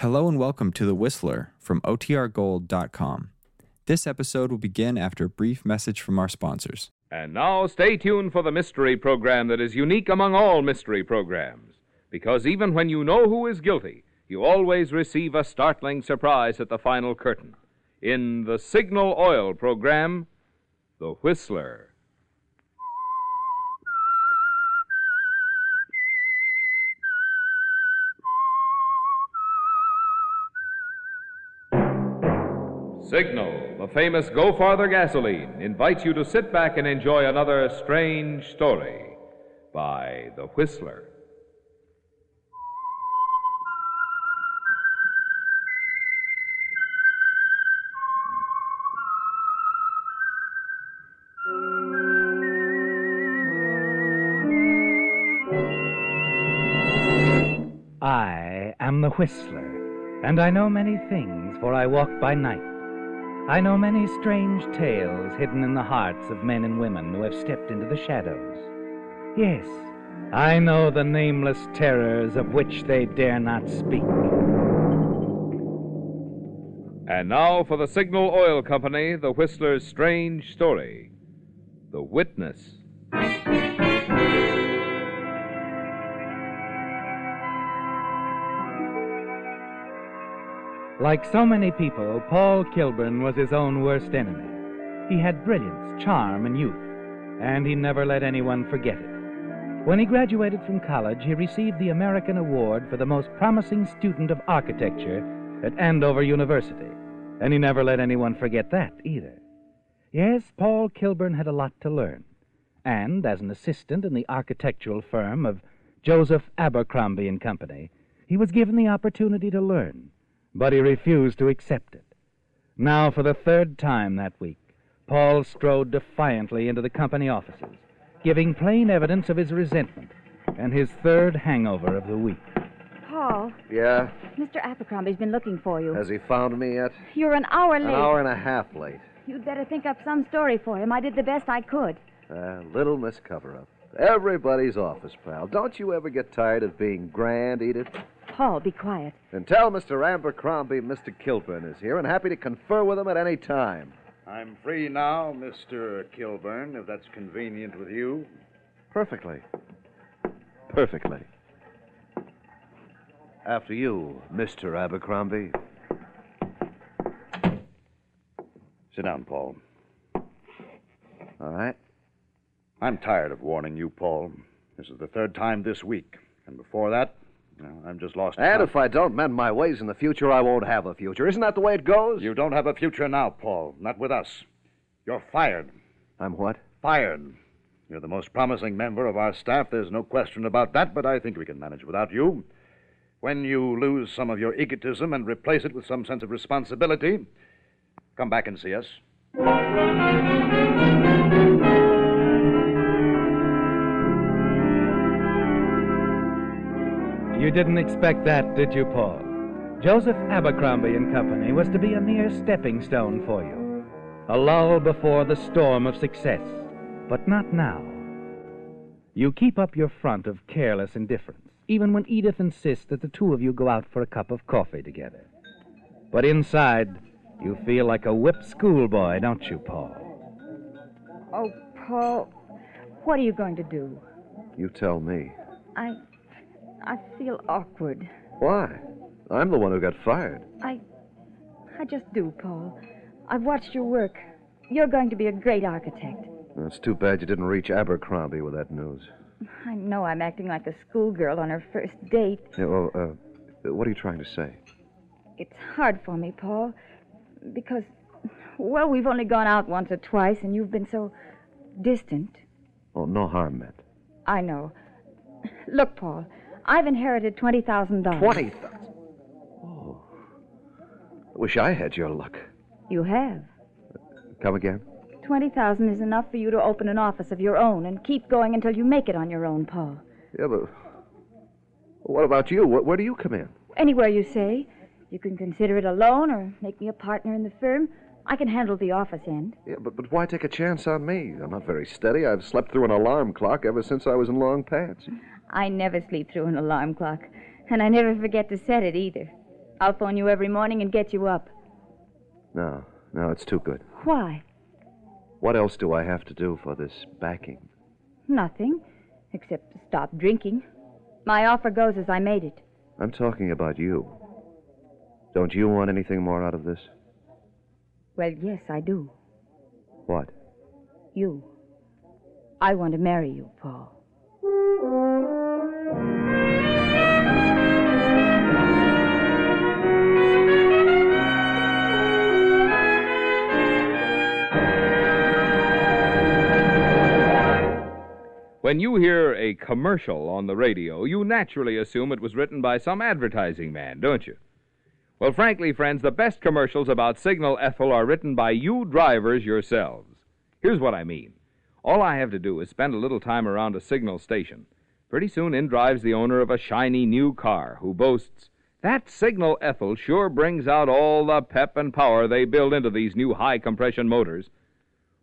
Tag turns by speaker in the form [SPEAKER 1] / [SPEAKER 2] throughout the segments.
[SPEAKER 1] Hello and welcome to The Whistler from OTRGold.com. This episode will begin after a brief message from our sponsors.
[SPEAKER 2] And now stay tuned for the mystery program that is unique among all mystery programs. Because even when you know who is guilty, you always receive a startling surprise at the final curtain. In the Signal Oil program, The Whistler. Signal, the famous Go Farther gasoline, invites you to sit back and enjoy another strange story by The Whistler.
[SPEAKER 3] I am the Whistler, and I know many things, for I walk by night. I know many strange tales hidden in the hearts of men and women who have stepped into the shadows. Yes, I know the nameless terrors of which they dare not speak.
[SPEAKER 2] And now for the Signal Oil Company, The Whistler's strange story The Witness.
[SPEAKER 3] Like so many people, Paul Kilburn was his own worst enemy. He had brilliance, charm, and youth, and he never let anyone forget it. When he graduated from college, he received the American Award for the most promising student of architecture at Andover University, and he never let anyone forget that either. Yes, Paul Kilburn had a lot to learn, and as an assistant in the architectural firm of Joseph Abercrombie and Company, he was given the opportunity to learn but he refused to accept it. Now, for the third time that week, Paul strode defiantly into the company offices, giving plain evidence of his resentment and his third hangover of the week.
[SPEAKER 4] Paul,
[SPEAKER 5] Yeah?
[SPEAKER 4] Mr. Abercrombie's been looking for you.
[SPEAKER 5] Has he found me yet?
[SPEAKER 4] You're an hour late.
[SPEAKER 5] An hour and a half late.
[SPEAKER 4] You'd better think up some story for him. I did the best I could.
[SPEAKER 5] Uh, little Miss Cover Up. Everybody's office pal. Don't you ever get tired of being grand, Edith?
[SPEAKER 4] Paul, be quiet.
[SPEAKER 5] And tell Mr. Abercrombie Mr. Kilburn is here and happy to confer with him at any time.
[SPEAKER 6] I'm free now, Mr. Kilburn, if that's convenient with you.
[SPEAKER 5] Perfectly. Perfectly. After you, Mr. Abercrombie.
[SPEAKER 6] Sit down, Paul.
[SPEAKER 5] All right.
[SPEAKER 6] I'm tired of warning you, Paul. This is the third time this week. And before that, I'm just lost.
[SPEAKER 5] And if I don't mend my ways in the future, I won't have a future. Isn't that the way it goes?
[SPEAKER 6] You don't have a future now, Paul. Not with us. You're fired.
[SPEAKER 5] I'm what?
[SPEAKER 6] Fired. You're the most promising member of our staff. There's no question about that, but I think we can manage without you. When you lose some of your egotism and replace it with some sense of responsibility, come back and see us.
[SPEAKER 3] You didn't expect that, did you, Paul? Joseph Abercrombie and Company was to be a mere stepping stone for you, a lull before the storm of success. But not now. You keep up your front of careless indifference, even when Edith insists that the two of you go out for a cup of coffee together. But inside, you feel like a whipped schoolboy, don't you, Paul?
[SPEAKER 4] Oh, Paul, what are you going to do?
[SPEAKER 5] You tell me.
[SPEAKER 4] I. I feel awkward.
[SPEAKER 5] Why? I'm the one who got fired.
[SPEAKER 4] I. I just do, Paul. I've watched your work. You're going to be a great architect.
[SPEAKER 5] It's too bad you didn't reach Abercrombie with that news.
[SPEAKER 4] I know I'm acting like a schoolgirl on her first date.
[SPEAKER 5] Yeah, well, uh, what are you trying to say?
[SPEAKER 4] It's hard for me, Paul, because, well, we've only gone out once or twice, and you've been so distant.
[SPEAKER 5] Oh, no harm meant.
[SPEAKER 4] I know. Look, Paul, I've inherited $20,000.
[SPEAKER 5] Twenty thousand. Oh. Wish I had your luck.
[SPEAKER 4] You have.
[SPEAKER 5] Come again?
[SPEAKER 4] 20000 is enough for you to open an office of your own and keep going until you make it on your own, Paul.
[SPEAKER 5] Yeah, but what about you? Where, where do you come in?
[SPEAKER 4] Anywhere you say. You can consider it a loan or make me a partner in the firm. I can handle the office end.
[SPEAKER 5] Yeah, but, but why take a chance on me? I'm not very steady. I've slept through an alarm clock ever since I was in long pants.
[SPEAKER 4] I never sleep through an alarm clock, and I never forget to set it either. I'll phone you every morning and get you up.
[SPEAKER 5] No, no, it's too good.
[SPEAKER 4] Why?
[SPEAKER 5] What else do I have to do for this backing?
[SPEAKER 4] Nothing, except to stop drinking. My offer goes as I made it.
[SPEAKER 5] I'm talking about you. Don't you want anything more out of this?
[SPEAKER 4] Well, yes, I do.
[SPEAKER 5] What?
[SPEAKER 4] You. I want to marry you, Paul.
[SPEAKER 2] When you hear a commercial on the radio, you naturally assume it was written by some advertising man, don't you? Well, frankly, friends, the best commercials about Signal Ethyl are written by you drivers yourselves. Here's what I mean. All I have to do is spend a little time around a signal station. Pretty soon in drives the owner of a shiny new car who boasts, That Signal Ethyl sure brings out all the pep and power they build into these new high compression motors.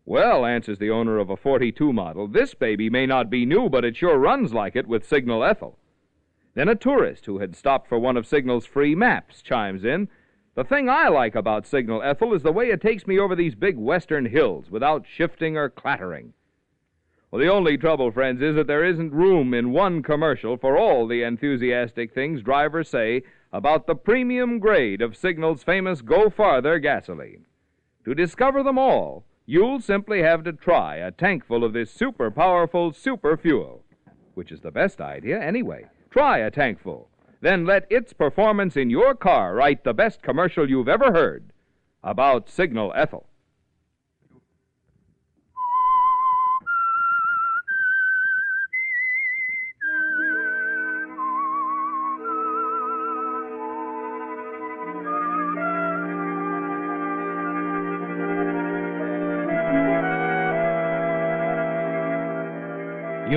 [SPEAKER 2] Well, answers the owner of a 42 model, this baby may not be new, but it sure runs like it with Signal Ethyl. Then a tourist who had stopped for one of Signal's free maps chimes in. The thing I like about Signal Ethyl is the way it takes me over these big western hills without shifting or clattering. Well, the only trouble, friends, is that there isn't room in one commercial for all the enthusiastic things drivers say about the premium grade of Signal's famous Go Farther gasoline. To discover them all, you'll simply have to try a tankful of this super powerful super fuel, which is the best idea anyway. Try a tankful. Then let its performance in your car write the best commercial you've ever heard about Signal Ethyl.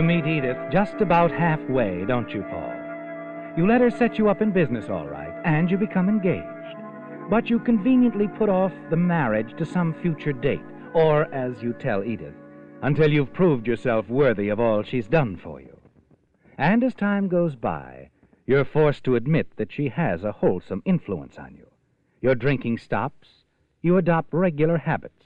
[SPEAKER 3] You meet Edith just about halfway, don't you, Paul? You let her set you up in business all right, and you become engaged. But you conveniently put off the marriage to some future date, or, as you tell Edith, until you've proved yourself worthy of all she's done for you. And as time goes by, you're forced to admit that she has a wholesome influence on you. Your drinking stops, you adopt regular habits.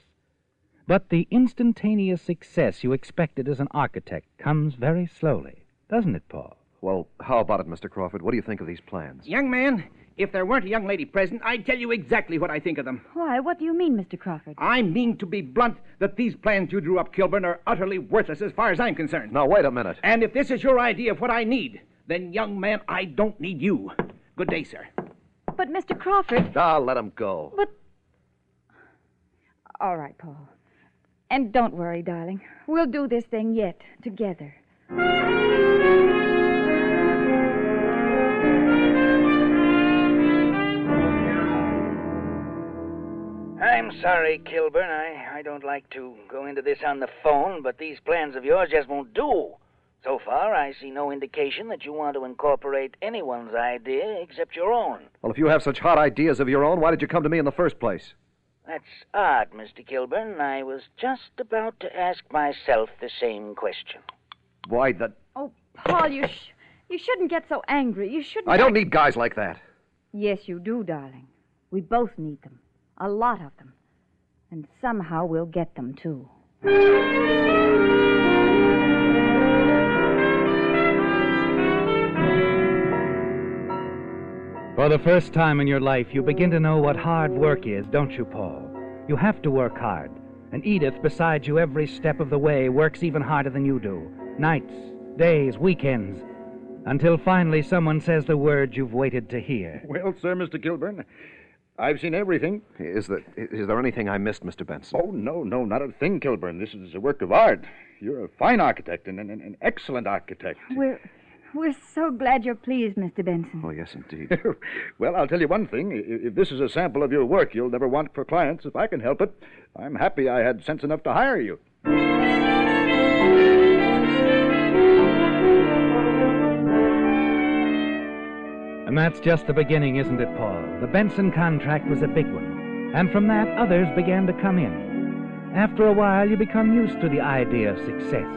[SPEAKER 3] But the instantaneous success you expected as an architect comes very slowly, doesn't it, Paul?
[SPEAKER 5] Well, how about it, Mr. Crawford? What do you think of these plans?
[SPEAKER 7] Young man, if there weren't a young lady present, I'd tell you exactly what I think of them.
[SPEAKER 4] Why, what do you mean, Mr. Crawford?
[SPEAKER 7] I mean to be blunt that these plans you drew up, Kilburn, are utterly worthless as far as I'm concerned.
[SPEAKER 5] Now, wait a minute.
[SPEAKER 7] And if this is your idea of what I need, then, young man, I don't need you. Good day, sir.
[SPEAKER 4] But, Mr. Crawford.
[SPEAKER 5] Ah, let him go.
[SPEAKER 4] But. All right, Paul. And don't worry, darling. We'll do this thing yet, together.
[SPEAKER 8] I'm sorry, Kilburn. I, I don't like to go into this on the phone, but these plans of yours just won't do. So far, I see no indication that you want to incorporate anyone's idea except your own.
[SPEAKER 5] Well, if you have such hot ideas of your own, why did you come to me in the first place?
[SPEAKER 8] That's odd, Mr. Kilburn. I was just about to ask myself the same question.
[SPEAKER 5] Why, the.
[SPEAKER 4] Oh, Paul, you sh- you shouldn't get so angry. You shouldn't.
[SPEAKER 5] I don't need guys like that.
[SPEAKER 4] Yes, you do, darling. We both need them. A lot of them. And somehow we'll get them, too.
[SPEAKER 3] For the first time in your life, you begin to know what hard work is, don't you, Paul? You have to work hard. And Edith, beside you every step of the way, works even harder than you do. Nights, days, weekends. Until finally someone says the words you've waited to hear.
[SPEAKER 6] Well, sir, Mr. Kilburn, I've seen everything.
[SPEAKER 5] Is there, is there anything I missed, Mr. Benson?
[SPEAKER 6] Oh, no, no, not a thing, Kilburn. This is a work of art. You're a fine architect and an, an excellent architect.
[SPEAKER 4] We're we're so glad you're pleased, Mr. Benson.
[SPEAKER 5] Oh, yes, indeed.
[SPEAKER 6] well, I'll tell you one thing. If this is a sample of your work you'll never want for clients, if I can help it, I'm happy I had sense enough to hire you.
[SPEAKER 3] And that's just the beginning, isn't it, Paul? The Benson contract was a big one. And from that, others began to come in. After a while, you become used to the idea of success.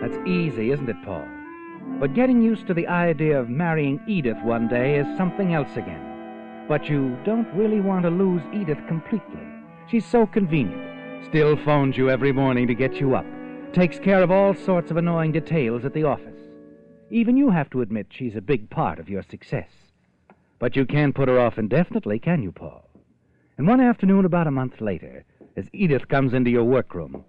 [SPEAKER 3] That's easy, isn't it, Paul? But getting used to the idea of marrying Edith one day is something else again. But you don't really want to lose Edith completely. She's so convenient. Still phones you every morning to get you up. Takes care of all sorts of annoying details at the office. Even you have to admit she's a big part of your success. But you can't put her off indefinitely, can you, Paul? And one afternoon, about a month later, as Edith comes into your workroom,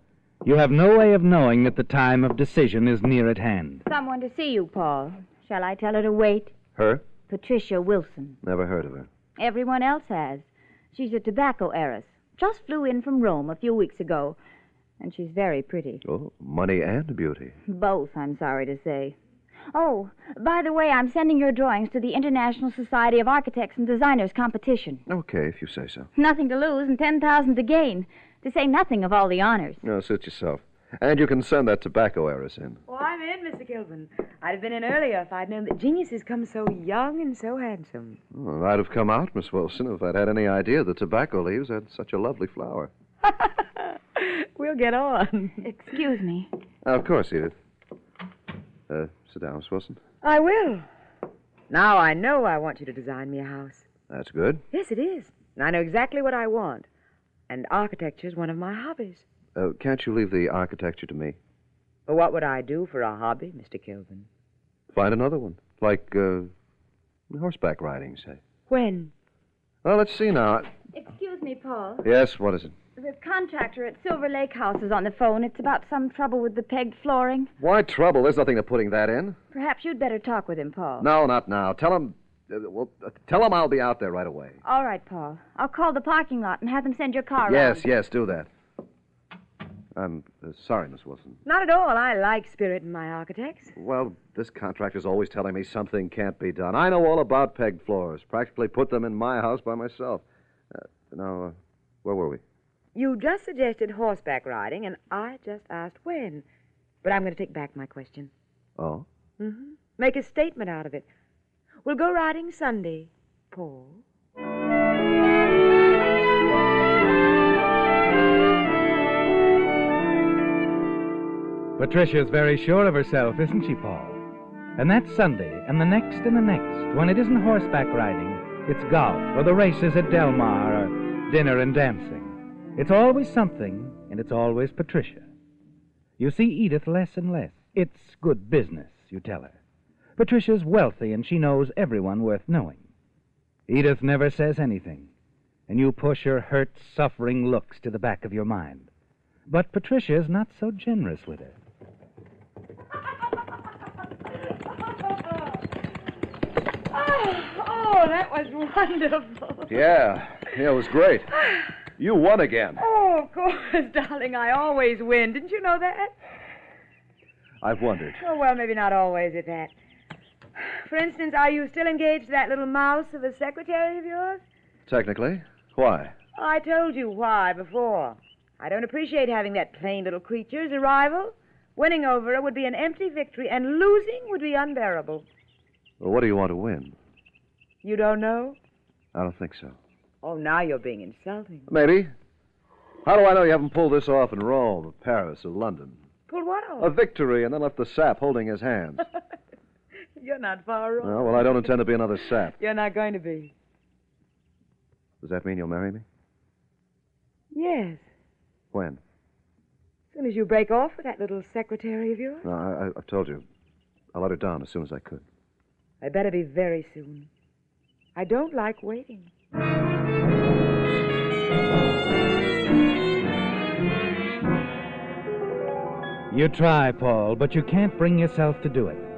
[SPEAKER 3] you have no way of knowing that the time of decision is near at hand.
[SPEAKER 4] Someone to see you, Paul. Shall I tell her to wait?
[SPEAKER 5] Her?
[SPEAKER 4] Patricia Wilson.
[SPEAKER 5] Never heard of her.
[SPEAKER 4] Everyone else has. She's a tobacco heiress. Just flew in from Rome a few weeks ago. And she's very pretty.
[SPEAKER 5] Oh, money and beauty.
[SPEAKER 4] Both, I'm sorry to say. Oh, by the way, I'm sending your drawings to the International Society of Architects and Designers competition.
[SPEAKER 5] Okay, if you say so.
[SPEAKER 4] Nothing to lose and 10,000 to gain. To say nothing of all the honors.
[SPEAKER 5] No, suit yourself. And you can send that tobacco heiress in.
[SPEAKER 9] Oh, I'm in, Mr. Kilburn. I'd have been in earlier if I'd known that geniuses come so young and so handsome.
[SPEAKER 5] Well, I'd have come out, Miss Wilson, if I'd had any idea the tobacco leaves had such a lovely flower.
[SPEAKER 9] we'll get on.
[SPEAKER 4] Excuse me.
[SPEAKER 5] of course, Edith. Uh, sit down, Miss Wilson.
[SPEAKER 9] I will. Now I know I want you to design me a house.
[SPEAKER 5] That's good.
[SPEAKER 9] Yes, it is. And I know exactly what I want. And architecture is one of my hobbies.
[SPEAKER 5] Uh, can't you leave the architecture to me?
[SPEAKER 9] Well, what would I do for a hobby, Mr. Kilburn?
[SPEAKER 5] Find another one. Like, uh, horseback riding, say.
[SPEAKER 9] When?
[SPEAKER 5] Well, let's see now.
[SPEAKER 4] Excuse me, Paul.
[SPEAKER 5] Yes, what is it?
[SPEAKER 4] The contractor at Silver Lake House is on the phone. It's about some trouble with the pegged flooring.
[SPEAKER 5] Why trouble? There's nothing to putting that in.
[SPEAKER 4] Perhaps you'd better talk with him, Paul.
[SPEAKER 5] No, not now. Tell him. Uh, well, uh, tell him I'll be out there right away.
[SPEAKER 4] All right, Paul. I'll call the parking lot and have them send your car
[SPEAKER 5] Yes,
[SPEAKER 4] around.
[SPEAKER 5] yes, do that. I'm uh, sorry, Miss Wilson.
[SPEAKER 9] Not at all. I like spirit in my architects.
[SPEAKER 5] Well, this contractor's always telling me something can't be done. I know all about pegged floors. Practically put them in my house by myself. Uh, now, uh, where were we?
[SPEAKER 9] You just suggested horseback riding, and I just asked when. But I'm going to take back my question.
[SPEAKER 5] Oh?
[SPEAKER 9] Mm-hmm. Make a statement out of it. We'll go riding Sunday, Paul.
[SPEAKER 3] Patricia's very sure of herself, isn't she, Paul? And that Sunday, and the next and the next, when it isn't horseback riding, it's golf, or the races at Del Mar, or dinner and dancing. It's always something, and it's always Patricia. You see Edith less and less. It's good business, you tell her. Patricia's wealthy, and she knows everyone worth knowing. Edith never says anything, and you push her hurt, suffering looks to the back of your mind. But Patricia's not so generous with her.
[SPEAKER 9] Oh, that was wonderful.
[SPEAKER 5] Yeah, yeah, it was great. You won again.
[SPEAKER 9] Oh, of course, darling. I always win. Didn't you know that?
[SPEAKER 5] I've wondered.
[SPEAKER 9] Oh, well, maybe not always at that. For instance, are you still engaged to that little mouse of a secretary of yours?
[SPEAKER 5] Technically. Why?
[SPEAKER 9] I told you why before. I don't appreciate having that plain little creature as a rival. Winning over her would be an empty victory, and losing would be unbearable.
[SPEAKER 5] Well, what do you want to win?
[SPEAKER 9] You don't know?
[SPEAKER 5] I don't think so.
[SPEAKER 9] Oh, now you're being insulting.
[SPEAKER 5] Maybe. How do I know you haven't pulled this off in Rome, or Paris, or London?
[SPEAKER 9] Pull what off?
[SPEAKER 5] A victory and then left the sap holding his hands.
[SPEAKER 9] You're not far wrong.
[SPEAKER 5] oh, well, I don't intend to be another sap.
[SPEAKER 9] You're not going to be.
[SPEAKER 5] Does that mean you'll marry me?
[SPEAKER 9] Yes.
[SPEAKER 5] When?
[SPEAKER 9] As soon as you break off with that little secretary of yours.
[SPEAKER 5] No, I, I, I've told you. I'll let her down as soon as I could.
[SPEAKER 9] I better be very soon. I don't like waiting.
[SPEAKER 3] You try, Paul, but you can't bring yourself to do it.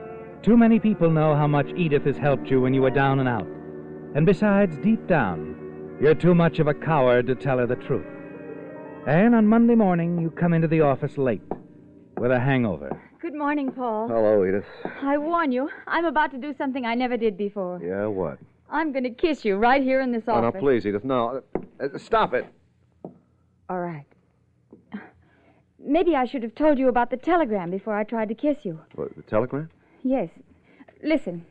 [SPEAKER 3] Too many people know how much Edith has helped you when you were down and out. And besides, deep down, you're too much of a coward to tell her the truth. And on Monday morning, you come into the office late with a hangover.
[SPEAKER 4] Good morning, Paul.
[SPEAKER 5] Hello, Edith.
[SPEAKER 4] I warn you, I'm about to do something I never did before.
[SPEAKER 5] Yeah, what?
[SPEAKER 4] I'm going to kiss you right here in this office.
[SPEAKER 5] Oh, no, please, Edith. No. Uh, stop it.
[SPEAKER 4] All right. Maybe I should have told you about the telegram before I tried to kiss you.
[SPEAKER 5] What, the telegram?
[SPEAKER 4] Yes. Listen.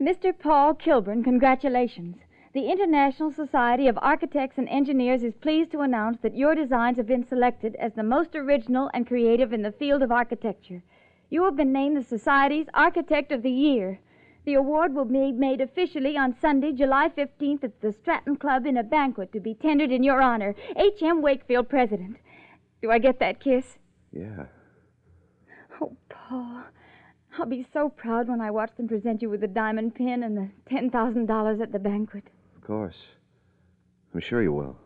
[SPEAKER 4] Mr. Paul Kilburn, congratulations. The International Society of Architects and Engineers is pleased to announce that your designs have been selected as the most original and creative in the field of architecture. You have been named the Society's Architect of the Year. The award will be made officially on Sunday, July 15th at the Stratton Club in a banquet to be tendered in your honor. H.M. Wakefield, President. Do I get that kiss?
[SPEAKER 5] Yeah.
[SPEAKER 4] Oh, Paul. I'll be so proud when I watch them present you with the diamond pin and the $10,000 at the banquet.
[SPEAKER 5] Of course. I'm sure you will.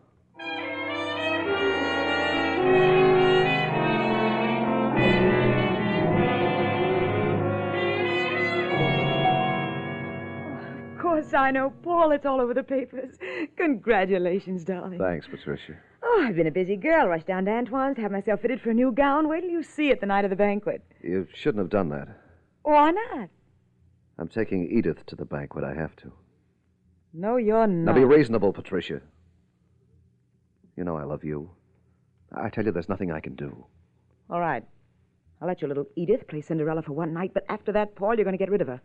[SPEAKER 9] Of course I know, Paul. It's all over the papers. Congratulations, darling.
[SPEAKER 5] Thanks, Patricia.
[SPEAKER 9] Oh, I've been a busy girl. Rushed down to Antoine's to have myself fitted for a new gown. Wait till you see it the night of the banquet.
[SPEAKER 5] You shouldn't have done that.
[SPEAKER 9] Why not?
[SPEAKER 5] I'm taking Edith to the banquet. I have to.
[SPEAKER 9] No, you're not.
[SPEAKER 5] Now be reasonable, Patricia. You know I love you. I tell you, there's nothing I can do.
[SPEAKER 9] All right. I'll let your little Edith play Cinderella for one night, but after that, Paul, you're going to get rid of her.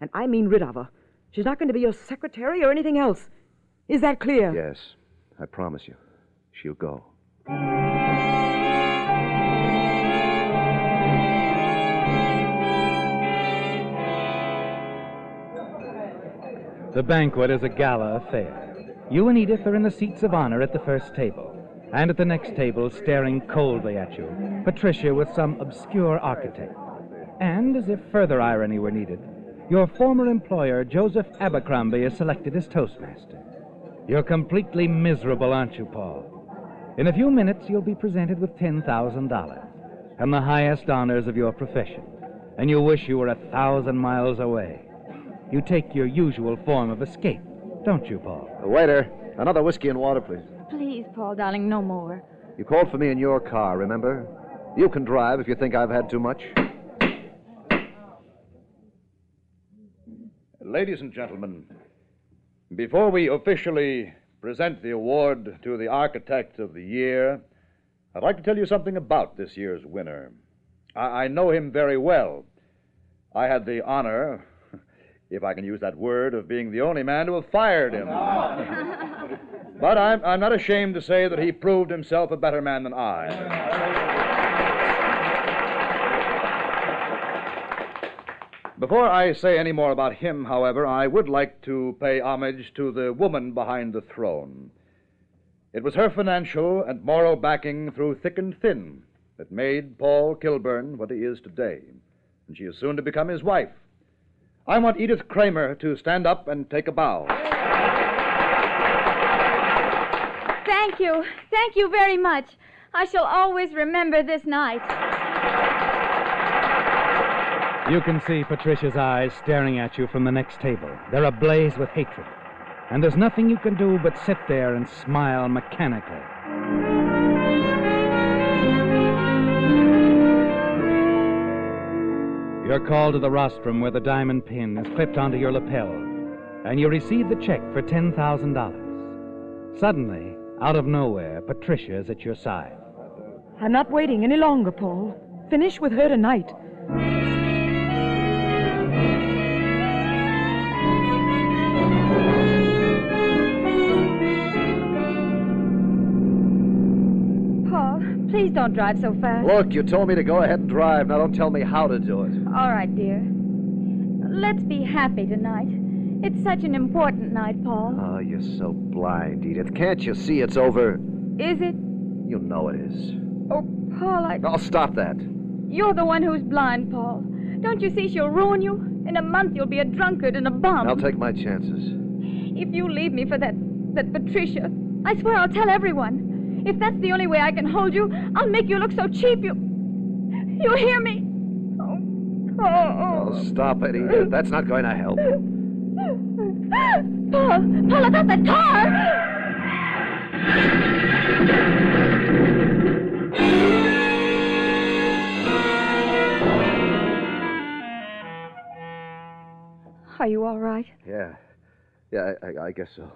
[SPEAKER 9] And I mean rid of her. She's not going to be your secretary or anything else. Is that clear?
[SPEAKER 5] Yes, I promise you. She'll go.
[SPEAKER 3] The banquet is a gala affair. You and Edith are in the seats of honor at the first table, and at the next table, staring coldly at you, Patricia with some obscure architect. And, as if further irony were needed, your former employer, Joseph Abercrombie, is selected as Toastmaster. You're completely miserable, aren't you, Paul? In a few minutes, you'll be presented with $10,000 and the highest honors of your profession, and you wish you were a thousand miles away. You take your usual form of escape, don't you, Paul?
[SPEAKER 5] Uh, waiter, another whiskey and water, please.
[SPEAKER 4] Please, Paul, darling, no more.
[SPEAKER 5] You called for me in your car, remember? You can drive if you think I've had too much.
[SPEAKER 6] Ladies and gentlemen, before we officially present the award to the Architect of the Year, I'd like to tell you something about this year's winner. I, I know him very well. I had the honor, if I can use that word, of being the only man to have fired him. but I'm, I'm not ashamed to say that he proved himself a better man than I. Before I say any more about him, however, I would like to pay homage to the woman behind the throne. It was her financial and moral backing through thick and thin that made Paul Kilburn what he is today, and she is soon to become his wife. I want Edith Kramer to stand up and take a bow.
[SPEAKER 4] Thank you. Thank you very much. I shall always remember this night.
[SPEAKER 3] You can see Patricia's eyes staring at you from the next table. They're ablaze with hatred. And there's nothing you can do but sit there and smile mechanically. You're called to the rostrum where the diamond pin is clipped onto your lapel, and you receive the check for $10,000. Suddenly, out of nowhere, Patricia is at your side.
[SPEAKER 9] I'm not waiting any longer, Paul. Finish with her tonight.
[SPEAKER 4] Please don't drive so fast.
[SPEAKER 5] Look, you told me to go ahead and drive. Now don't tell me how to do it.
[SPEAKER 4] All right, dear. Let's be happy tonight. It's such an important night, Paul.
[SPEAKER 5] Oh, you're so blind, Edith. Can't you see it's over?
[SPEAKER 4] Is it?
[SPEAKER 5] You know it is.
[SPEAKER 4] Oh, Paul, I.
[SPEAKER 5] I'll stop that.
[SPEAKER 4] You're the one who's blind, Paul. Don't you see she'll ruin you? In a month, you'll be a drunkard and a bum.
[SPEAKER 5] I'll take my chances.
[SPEAKER 4] If you leave me for that, that Patricia, I swear I'll tell everyone. If that's the only way I can hold you, I'll make you look so cheap. You, you hear me? Oh, oh,
[SPEAKER 5] Oh, stop it, Edith. That's not going to help.
[SPEAKER 4] Paul, Paul, I got that car. Are you all right?
[SPEAKER 5] Yeah. Yeah, I, I, I guess so.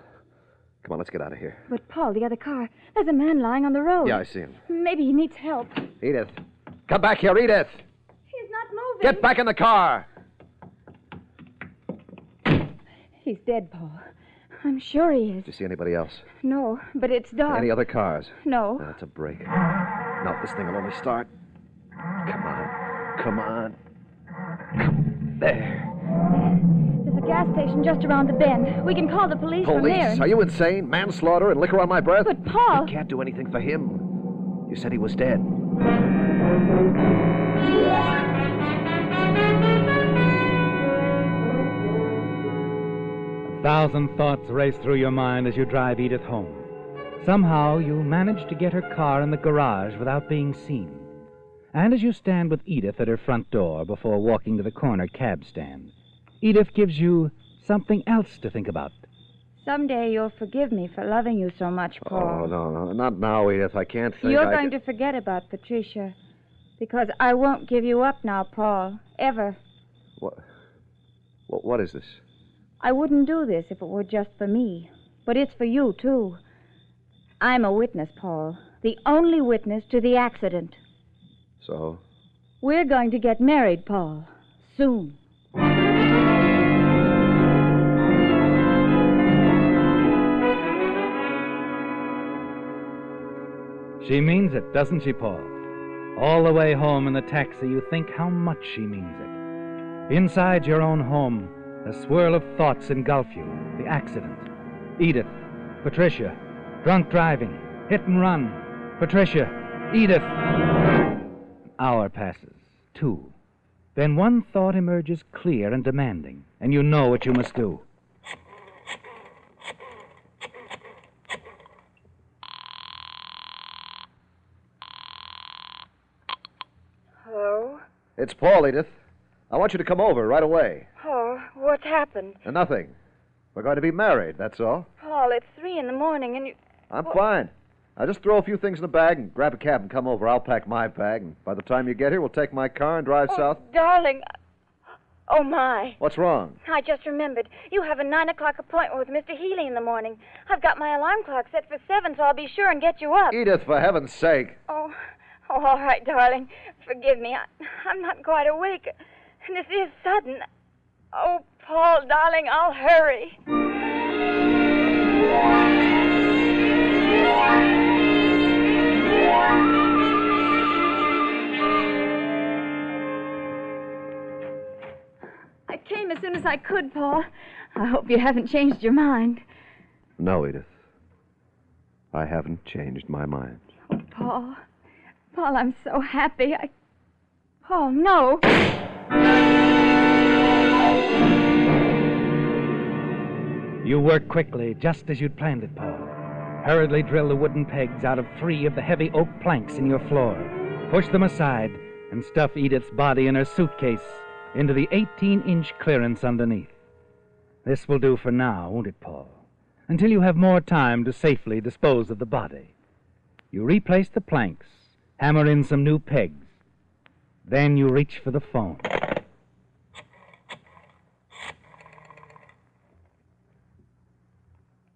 [SPEAKER 5] Come on, let's get out of here.
[SPEAKER 4] But Paul, the other car. There's a man lying on the road.
[SPEAKER 5] Yeah, I see him.
[SPEAKER 4] Maybe he needs help.
[SPEAKER 5] Edith. Come back here, Edith.
[SPEAKER 4] He's not moving.
[SPEAKER 5] Get back in the car.
[SPEAKER 4] He's dead, Paul. I'm sure he is.
[SPEAKER 5] Did you see anybody else?
[SPEAKER 4] No, but it's dark.
[SPEAKER 5] Any other cars?
[SPEAKER 4] No.
[SPEAKER 5] That's a break. Now, this thing will only start. Come on. Come on. Come. There.
[SPEAKER 4] A gas station just around the bend. We can call the police, from there.
[SPEAKER 5] Police? Are you insane? Manslaughter and liquor on my breath?
[SPEAKER 4] But, Paul.
[SPEAKER 5] You can't do anything for him. You said he was dead.
[SPEAKER 3] A thousand thoughts race through your mind as you drive Edith home. Somehow you manage to get her car in the garage without being seen. And as you stand with Edith at her front door before walking to the corner cab stand, Edith gives you something else to think about.
[SPEAKER 4] Someday you'll forgive me for loving you so much,
[SPEAKER 5] oh,
[SPEAKER 4] Paul.
[SPEAKER 5] Oh, no, no. Not now, Edith. I can't think.
[SPEAKER 4] You're
[SPEAKER 5] I
[SPEAKER 4] going
[SPEAKER 5] can-
[SPEAKER 4] to forget about Patricia. Because I won't give you up now, Paul. Ever.
[SPEAKER 5] What? What, what is this?
[SPEAKER 4] I wouldn't do this if it were just for me. But it's for you, too. I'm a witness, Paul. The only witness to the accident.
[SPEAKER 5] So?
[SPEAKER 4] We're going to get married, Paul. Soon.
[SPEAKER 3] She means it, doesn't she, Paul? All the way home in the taxi, you think how much she means it. Inside your own home, a swirl of thoughts engulf you. The accident. Edith. Patricia. Drunk driving. Hit and run. Patricia. Edith. An hour passes. Two. Then one thought emerges clear and demanding, and you know what you must do.
[SPEAKER 4] Hello?
[SPEAKER 5] It's Paul, Edith. I want you to come over right away.
[SPEAKER 4] Oh, what's happened?
[SPEAKER 5] And nothing. We're going to be married, that's all.
[SPEAKER 4] Paul, it's three in the morning and you.
[SPEAKER 5] I'm fine. I'll just throw a few things in the bag and grab a cab and come over. I'll pack my bag, and by the time you get here, we'll take my car and drive oh, south.
[SPEAKER 4] Darling. Oh, my.
[SPEAKER 5] What's wrong?
[SPEAKER 4] I just remembered. You have a nine o'clock appointment with Mr. Healy in the morning. I've got my alarm clock set for seven, so I'll be sure and get you up.
[SPEAKER 5] Edith, for heaven's sake.
[SPEAKER 4] Oh, oh, all right, darling. Forgive me. I, I'm not quite awake. And this is sudden. Oh, Paul, darling, I'll hurry. I came as soon as I could, Paul. I hope you haven't changed your mind.
[SPEAKER 5] No, Edith. I haven't changed my mind.
[SPEAKER 4] Oh, Paul. Paul, I'm so happy. I. Paul, no.
[SPEAKER 3] You work quickly, just as you'd planned it, Paul. Hurriedly drill the wooden pegs out of three of the heavy oak planks in your floor. Push them aside and stuff Edith's body in her suitcase into the 18 inch clearance underneath. This will do for now, won't it, Paul? Until you have more time to safely dispose of the body. You replace the planks, hammer in some new pegs. Then you reach for the phone.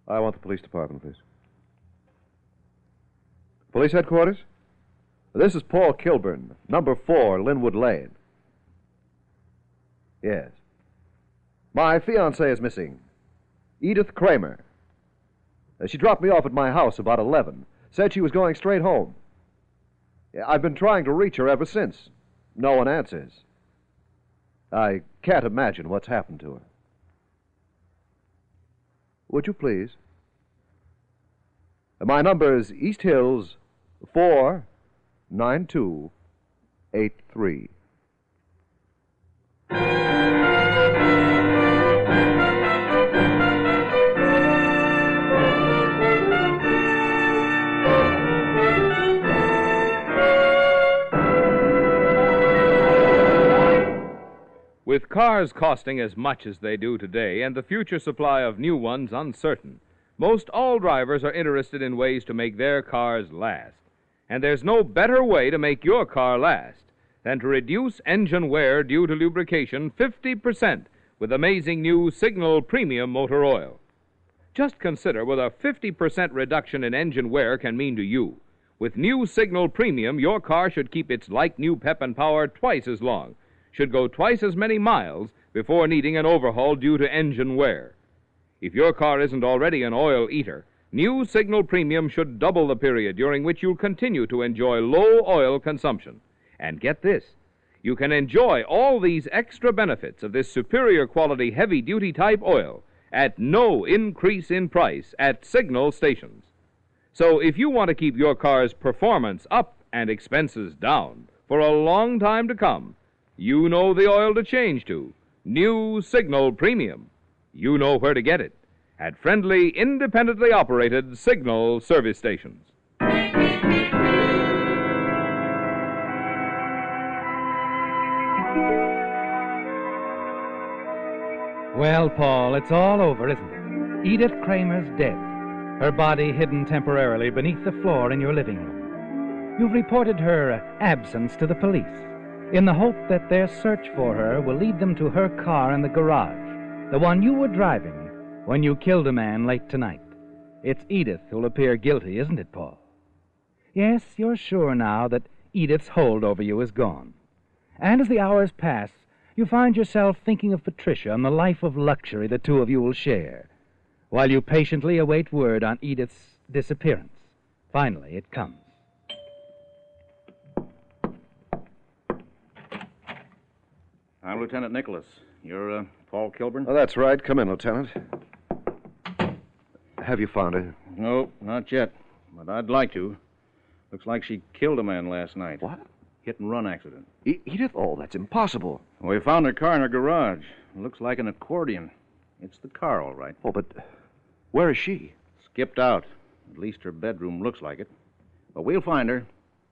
[SPEAKER 5] I want the police department, please. Police headquarters? This is Paul Kilburn, number four, Linwood Lane. Yes. My fiancée is missing. Edith Kramer. Uh, She dropped me off at my house about 11. Said she was going straight home. I've been trying to reach her ever since. No one answers. I can't imagine what's happened to her. Would you please? My number is East Hills 49283.
[SPEAKER 2] With cars costing as much as they do today and the future supply of new ones uncertain, most all drivers are interested in ways to make their cars last. And there's no better way to make your car last than to reduce engine wear due to lubrication 50% with amazing new Signal Premium Motor Oil. Just consider what a 50% reduction in engine wear can mean to you. With new Signal Premium, your car should keep its like new pep and power twice as long, should go twice as many miles before needing an overhaul due to engine wear. If your car isn't already an oil eater, new Signal Premium should double the period during which you'll continue to enjoy low oil consumption. And get this you can enjoy all these extra benefits of this superior quality heavy duty type oil at no increase in price at signal stations. So if you want to keep your car's performance up and expenses down for a long time to come, you know the oil to change to. New Signal Premium. You know where to get it at friendly, independently operated signal service stations.
[SPEAKER 3] Well, Paul, it's all over, isn't it? Edith Kramer's dead. Her body hidden temporarily beneath the floor in your living room. You've reported her absence to the police in the hope that their search for her will lead them to her car in the garage, the one you were driving when you killed a man late tonight. It's Edith who'll appear guilty, isn't it, Paul? Yes, you're sure now that Edith's hold over you is gone. And as the hours pass, you find yourself thinking of Patricia and the life of luxury the two of you will share, while you patiently await word on Edith's disappearance. Finally, it comes.
[SPEAKER 10] I'm Lieutenant Nicholas. You're uh, Paul Kilburn?
[SPEAKER 5] Oh, that's right. Come in, Lieutenant. Have you found her?
[SPEAKER 10] No, not yet. But I'd like to. Looks like she killed a man last night.
[SPEAKER 5] What?
[SPEAKER 10] Hit and run accident.
[SPEAKER 5] E- Edith? Oh, that's impossible.
[SPEAKER 10] We found her car in her garage. Looks like an accordion. It's the car, all right.
[SPEAKER 5] Oh, but where is she?
[SPEAKER 10] Skipped out. At least her bedroom looks like it. But we'll find her,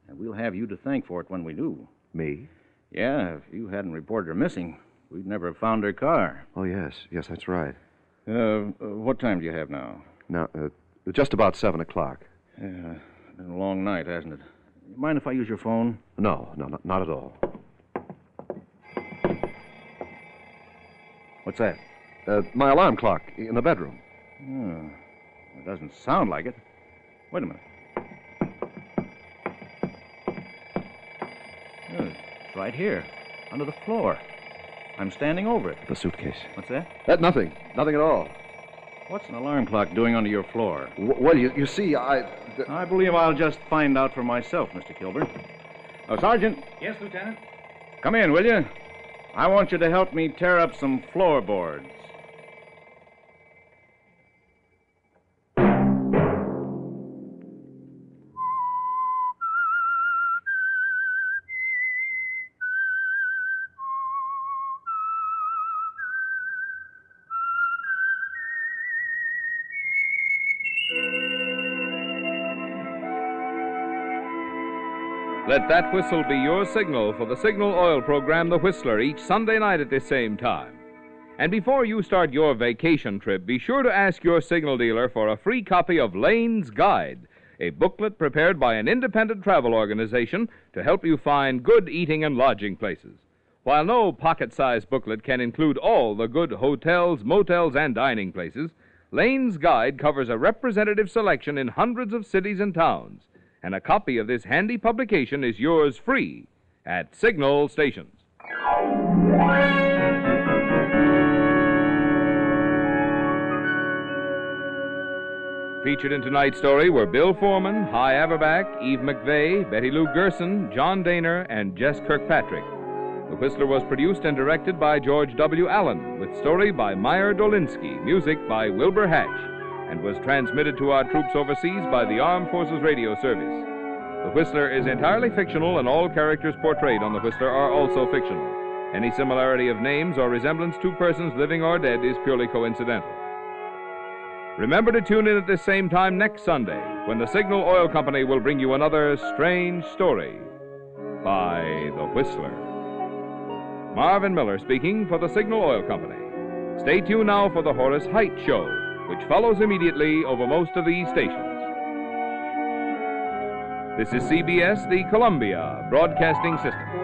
[SPEAKER 10] and we'll have you to thank for it when we do.
[SPEAKER 5] Me?
[SPEAKER 10] Yeah, if you hadn't reported her missing, we'd never have found her car.
[SPEAKER 5] Oh, yes. Yes, that's right.
[SPEAKER 10] Uh, uh, what time do you have now?
[SPEAKER 5] Now, uh, just about 7 o'clock.
[SPEAKER 10] Yeah, been a long night, hasn't it? You mind if I use your phone?
[SPEAKER 5] No, no, not, not at all.
[SPEAKER 10] What's that?
[SPEAKER 5] Uh, my alarm clock in the bedroom.
[SPEAKER 10] Oh, it doesn't sound like it. Wait a minute. Right here, under the floor. I'm standing over it.
[SPEAKER 5] The suitcase.
[SPEAKER 10] What's that?
[SPEAKER 5] That nothing. Nothing at all.
[SPEAKER 10] What's an alarm clock doing under your floor?
[SPEAKER 5] W- well, you, you see, I. th-
[SPEAKER 10] I believe I'll just find out for myself, Mr. Kilburn. Oh, Sergeant,
[SPEAKER 3] Yes, Lieutenant?
[SPEAKER 10] come in, will you? I want you to help me tear up some floorboards.
[SPEAKER 2] Let that whistle be your signal for the Signal Oil program, The Whistler, each Sunday night at this same time. And before you start your vacation trip, be sure to ask your signal dealer for a free copy of Lane's Guide, a booklet prepared by an independent travel organization to help you find good eating and lodging places. While no pocket sized booklet can include all the good hotels, motels, and dining places, Lane's Guide covers a representative selection in hundreds of cities and towns and a copy of this handy publication is yours free at Signal stations. Featured in tonight's story were Bill Forman, Hy Averback, Eve McVeagh, Betty Lou Gerson, John Dehner, and Jess Kirkpatrick. The Whistler was produced and directed by George W. Allen, with story by Meyer Dolinsky, music by Wilbur Hatch, and was transmitted to our troops overseas by the Armed Forces Radio Service. The Whistler is entirely fictional, and all characters portrayed on The Whistler are also fictional. Any similarity of names or resemblance to persons living or dead is purely coincidental. Remember to tune in at this same time next Sunday when the Signal Oil Company will bring you another strange story by The Whistler. Marvin Miller speaking for the Signal Oil Company. Stay tuned now for the Horace Heidt Show, which follows immediately over most of these stations. This is CBS, the Columbia Broadcasting System.